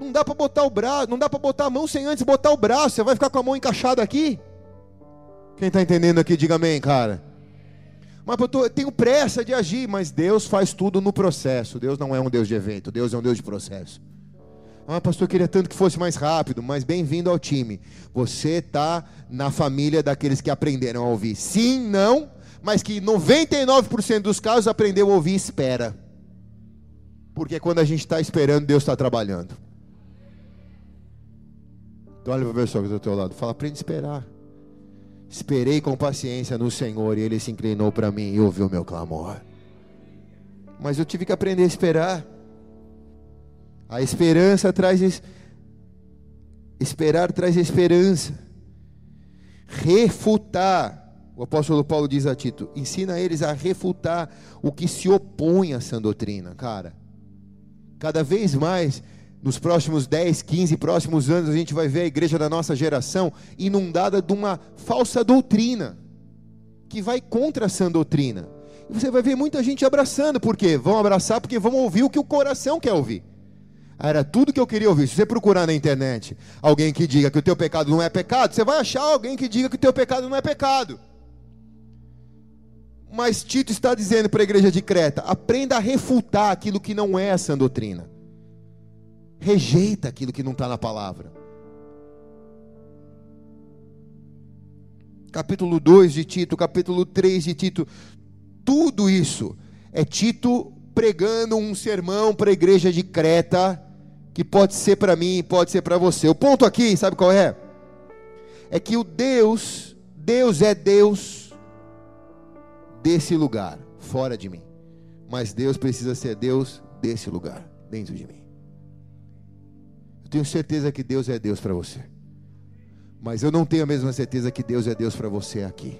Não dá para botar o braço, não dá para botar a mão sem antes botar o braço. Você vai ficar com a mão encaixada aqui? Quem está entendendo aqui, diga amém, cara. Mas eu tenho pressa de agir, mas Deus faz tudo no processo. Deus não é um Deus de evento, Deus é um Deus de processo. Ah, pastor, eu queria tanto que fosse mais rápido, mas bem-vindo ao time. Você está na família daqueles que aprenderam a ouvir. Sim, não, mas que 99% dos casos aprendeu a ouvir espera. Porque quando a gente está esperando, Deus está trabalhando. Então olha para a pessoa que está do teu lado, fala, aprende a esperar. Esperei com paciência no Senhor e Ele se inclinou para mim e ouviu meu clamor. Mas eu tive que aprender a esperar. A esperança traz esperar traz esperança. Refutar. O apóstolo Paulo diz a Tito: ensina eles a refutar o que se opõe a essa doutrina, cara. Cada vez mais nos próximos 10, 15 próximos anos, a gente vai ver a igreja da nossa geração inundada de uma falsa doutrina, que vai contra essa doutrina. E você vai ver muita gente abraçando, por quê? Vão abraçar porque vão ouvir o que o coração quer ouvir. Era tudo que eu queria ouvir. Se você procurar na internet alguém que diga que o teu pecado não é pecado, você vai achar alguém que diga que o teu pecado não é pecado. Mas Tito está dizendo para a igreja de Creta: aprenda a refutar aquilo que não é essa doutrina rejeita aquilo que não está na palavra. Capítulo 2 de Tito, capítulo 3 de Tito, tudo isso é Tito pregando um sermão para a igreja de Creta, que pode ser para mim, pode ser para você. O ponto aqui, sabe qual é? É que o Deus, Deus é Deus desse lugar, fora de mim. Mas Deus precisa ser Deus desse lugar, dentro de mim. Eu tenho certeza que Deus é Deus para você. Mas eu não tenho a mesma certeza que Deus é Deus para você aqui.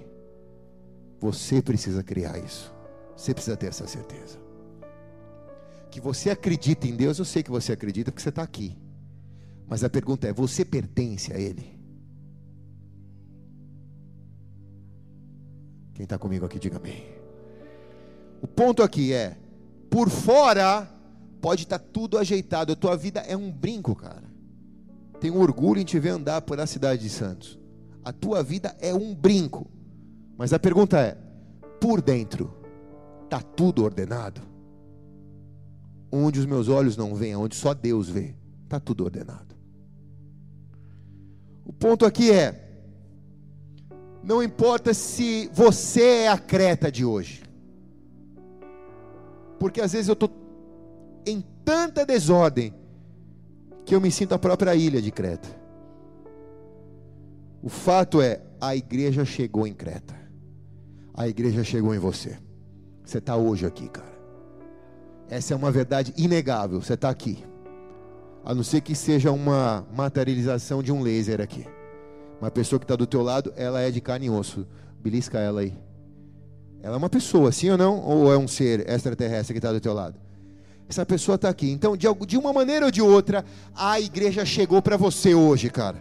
Você precisa criar isso. Você precisa ter essa certeza. Que você acredita em Deus, eu sei que você acredita porque você está aqui. Mas a pergunta é: você pertence a Ele? Quem está comigo aqui, diga amém. O ponto aqui é: por fora Pode estar tá tudo ajeitado, a tua vida é um brinco, cara. Tenho orgulho em te ver andar por a cidade de Santos. A tua vida é um brinco. Mas a pergunta é: por dentro, está tudo ordenado? Onde os meus olhos não veem, onde só Deus vê, está tudo ordenado. O ponto aqui é: não importa se você é a creta de hoje, porque às vezes eu estou em tanta desordem que eu me sinto a própria ilha de Creta. O fato é, a igreja chegou em Creta. A igreja chegou em você. Você está hoje aqui, cara. Essa é uma verdade inegável. Você está aqui. A não ser que seja uma materialização de um laser aqui. Uma pessoa que está do teu lado, ela é de carne e osso. Belisca ela aí. Ela é uma pessoa, sim ou não? Ou é um ser extraterrestre que está do teu lado? Essa pessoa está aqui. Então, de, de uma maneira ou de outra, a igreja chegou para você hoje, cara.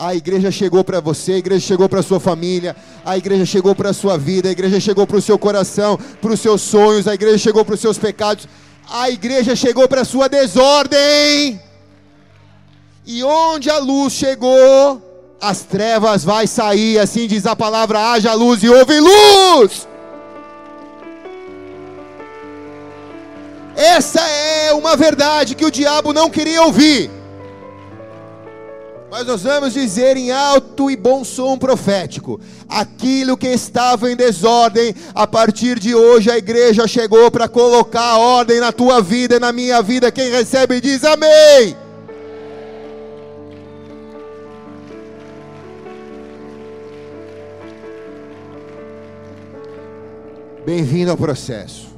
A igreja chegou para você, a igreja chegou para sua família, a igreja chegou para sua vida, a igreja chegou para o seu coração, para os seus sonhos, a igreja chegou para os seus pecados, a igreja chegou para sua desordem. E onde a luz chegou, as trevas vai sair, assim diz a palavra: haja luz e houve luz. Essa é uma verdade que o diabo não queria ouvir. Mas nós vamos dizer em alto e bom som profético: aquilo que estava em desordem, a partir de hoje a igreja chegou para colocar ordem na tua vida e na minha vida. Quem recebe diz amém. Bem-vindo ao processo.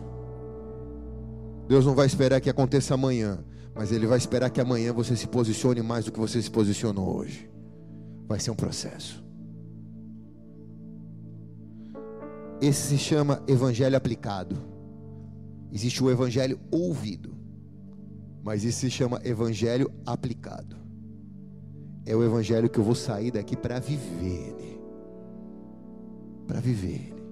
Deus não vai esperar que aconteça amanhã, mas Ele vai esperar que amanhã você se posicione mais do que você se posicionou hoje. Vai ser um processo. Esse se chama evangelho aplicado. Existe o evangelho ouvido, mas isso se chama evangelho aplicado. é o evangelho que eu vou sair daqui para viver ele. Para viver ele.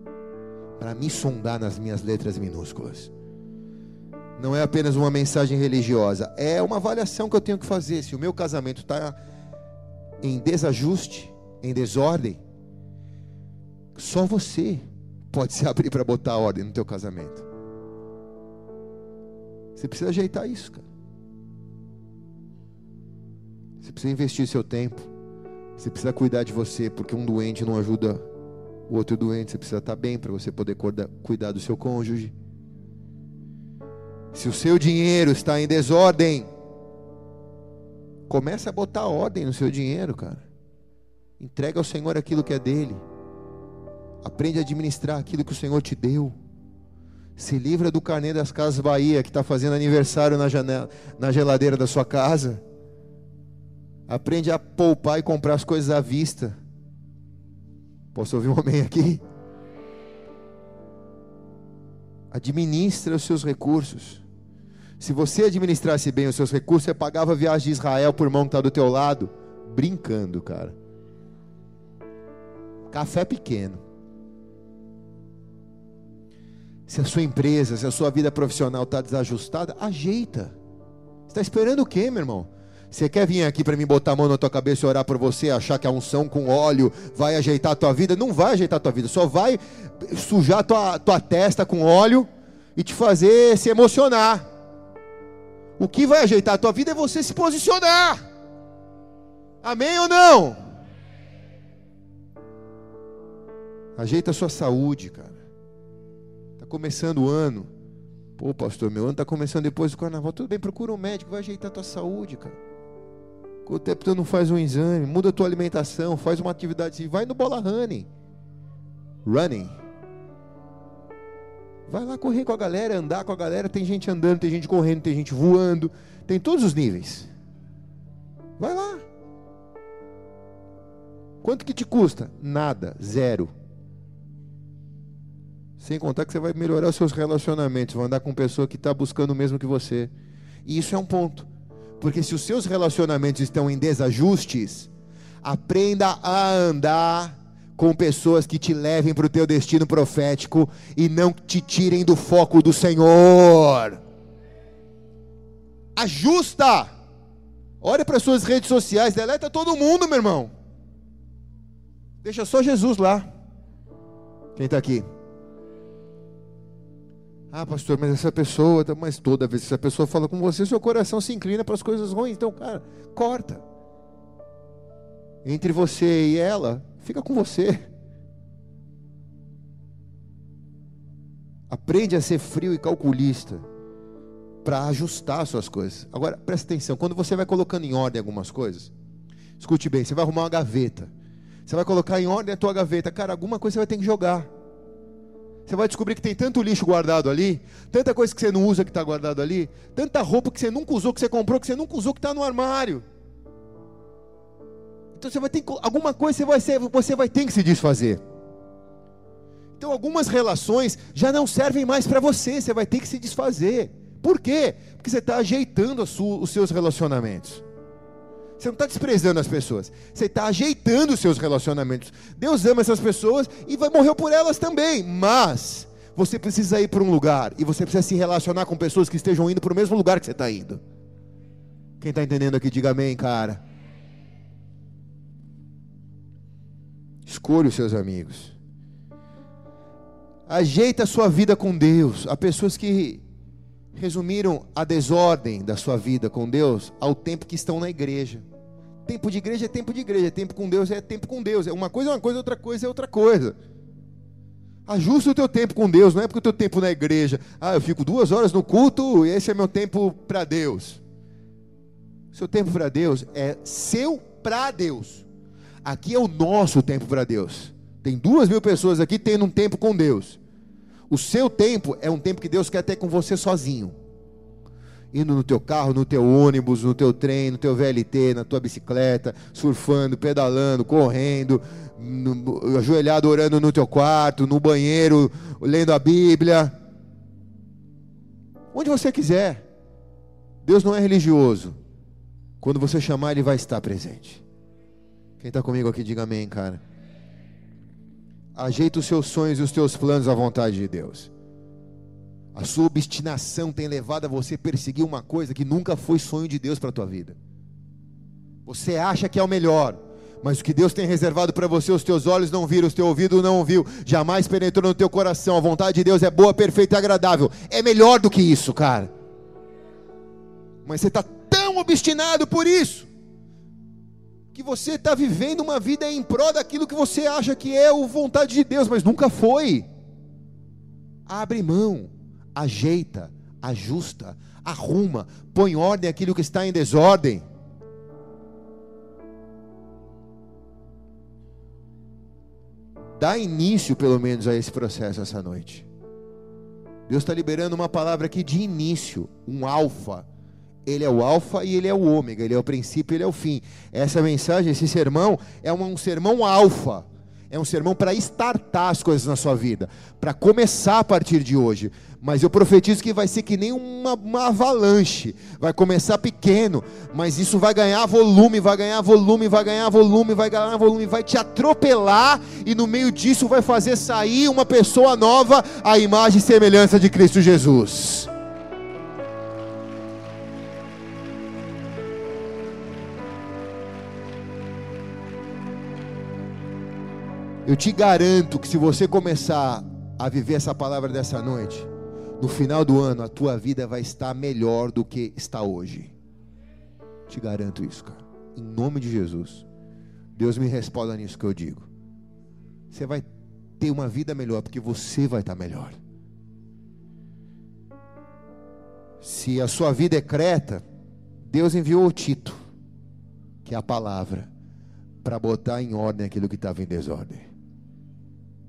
Para me sondar nas minhas letras minúsculas. Não é apenas uma mensagem religiosa, é uma avaliação que eu tenho que fazer. Se o meu casamento está em desajuste, em desordem, só você pode se abrir para botar ordem no teu casamento. Você precisa ajeitar isso, cara. Você precisa investir seu tempo. Você precisa cuidar de você, porque um doente não ajuda o outro doente. Você precisa estar bem para você poder cuidar do seu cônjuge. Se o seu dinheiro está em desordem, comece a botar ordem no seu dinheiro, cara. Entrega ao Senhor aquilo que é dele. Aprende a administrar aquilo que o Senhor te deu. Se livra do carnê das Casas Bahia, que está fazendo aniversário na, janela, na geladeira da sua casa. Aprende a poupar e comprar as coisas à vista. Posso ouvir um homem aqui? Administra os seus recursos. Se você administrasse bem os seus recursos, você pagava a viagem de Israel por mão que está do teu lado. Brincando, cara. Café pequeno. Se a sua empresa, se a sua vida profissional está desajustada, ajeita. Está esperando o quê, meu irmão? Você quer vir aqui para mim botar a mão na tua cabeça e orar por você, achar que a unção com óleo vai ajeitar a tua vida? Não vai ajeitar a tua vida, só vai sujar a tua, tua testa com óleo e te fazer se emocionar. O que vai ajeitar a tua vida é você se posicionar. Amém ou não? Ajeita a sua saúde, cara. Está começando o ano. Pô, pastor, meu ano está começando depois do carnaval. Tudo bem, procura um médico, vai ajeitar a tua saúde, cara. Quanto tempo tu não faz um exame, muda a tua alimentação, faz uma atividade, vai no bola running. Running. Vai lá correr com a galera, andar com a galera. Tem gente andando, tem gente correndo, tem gente voando. Tem todos os níveis. Vai lá. Quanto que te custa? Nada, zero. Sem contar que você vai melhorar os seus relacionamentos, vai andar com pessoa que está buscando o mesmo que você. E isso é um ponto. Porque se os seus relacionamentos estão em desajustes, aprenda a andar com pessoas que te levem para o teu destino profético e não te tirem do foco do Senhor. Ajusta. Olha para suas redes sociais, deleta todo mundo, meu irmão. Deixa só Jesus lá. Quem está aqui? Ah, pastor, mas essa pessoa, mas toda vez que essa pessoa fala com você, seu coração se inclina para as coisas ruins. Então, cara, corta. Entre você e ela, fica com você. Aprende a ser frio e calculista para ajustar suas coisas. Agora, presta atenção, quando você vai colocando em ordem algumas coisas, escute bem, você vai arrumar uma gaveta. Você vai colocar em ordem a tua gaveta, cara, alguma coisa você vai ter que jogar. Você vai descobrir que tem tanto lixo guardado ali, tanta coisa que você não usa que está guardado ali, tanta roupa que você nunca usou, que você comprou, que você nunca usou, que está no armário. Então você vai ter alguma coisa você vai, ser, você vai ter que se desfazer. Então algumas relações já não servem mais para você, você vai ter que se desfazer. Por quê? Porque você está ajeitando sua, os seus relacionamentos. Você não está desprezando as pessoas, você está ajeitando os seus relacionamentos. Deus ama essas pessoas e vai morrer por elas também, mas você precisa ir para um lugar e você precisa se relacionar com pessoas que estejam indo para o mesmo lugar que você está indo. Quem está entendendo aqui, diga amém, cara. Escolha os seus amigos. Ajeita a sua vida com Deus. Há pessoas que resumiram a desordem da sua vida com Deus ao tempo que estão na igreja. Tempo de igreja é tempo de igreja, tempo com Deus é tempo com Deus. É uma coisa é uma coisa, outra coisa é outra coisa. Ajusta o teu tempo com Deus, não é porque o teu tempo na igreja, ah, eu fico duas horas no culto e esse é meu tempo para Deus. Seu tempo para Deus é seu para Deus. Aqui é o nosso tempo para Deus. Tem duas mil pessoas aqui tendo um tempo com Deus. O seu tempo é um tempo que Deus quer ter com você sozinho. Indo no teu carro, no teu ônibus, no teu trem, no teu VLT, na tua bicicleta, surfando, pedalando, correndo, no, ajoelhado orando no teu quarto, no banheiro, lendo a Bíblia. Onde você quiser. Deus não é religioso. Quando você chamar, Ele vai estar presente. Quem está comigo aqui, diga amém, cara. Ajeita os seus sonhos e os teus planos à vontade de Deus. A sua obstinação tem levado a você perseguir uma coisa que nunca foi sonho de Deus para a tua vida. Você acha que é o melhor, mas o que Deus tem reservado para você, os teus olhos não viram, os teu ouvido não ouviu, jamais penetrou no teu coração. A vontade de Deus é boa, perfeita e agradável. É melhor do que isso, cara. Mas você está tão obstinado por isso, que você está vivendo uma vida em prol daquilo que você acha que é a vontade de Deus, mas nunca foi. Abre mão, ajeita, ajusta, arruma, põe ordem aquilo que está em desordem. Dá início, pelo menos, a esse processo essa noite. Deus está liberando uma palavra aqui de início, um alfa ele é o alfa e ele é o ômega, ele é o princípio e ele é o fim. Essa mensagem, esse sermão, é um, um sermão alfa. É um sermão para estartar as coisas na sua vida, para começar a partir de hoje. Mas eu profetizo que vai ser que nem uma, uma, avalanche. Vai começar pequeno, mas isso vai ganhar volume, vai ganhar volume, vai ganhar volume, vai ganhar volume, vai te atropelar e no meio disso vai fazer sair uma pessoa nova, a imagem e semelhança de Cristo Jesus. Eu te garanto que se você começar a viver essa palavra dessa noite, no final do ano a tua vida vai estar melhor do que está hoje. Te garanto isso, cara. Em nome de Jesus. Deus me responda nisso que eu digo. Você vai ter uma vida melhor porque você vai estar melhor. Se a sua vida é creta, Deus enviou o Tito, que é a palavra, para botar em ordem aquilo que estava em desordem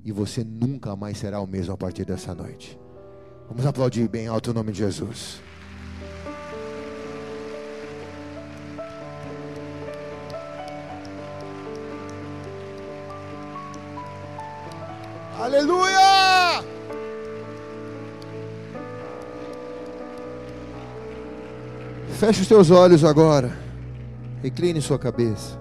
e você nunca mais será o mesmo a partir dessa noite. Vamos aplaudir bem alto o nome de Jesus. Aleluia! Feche os seus olhos agora. Recline sua cabeça.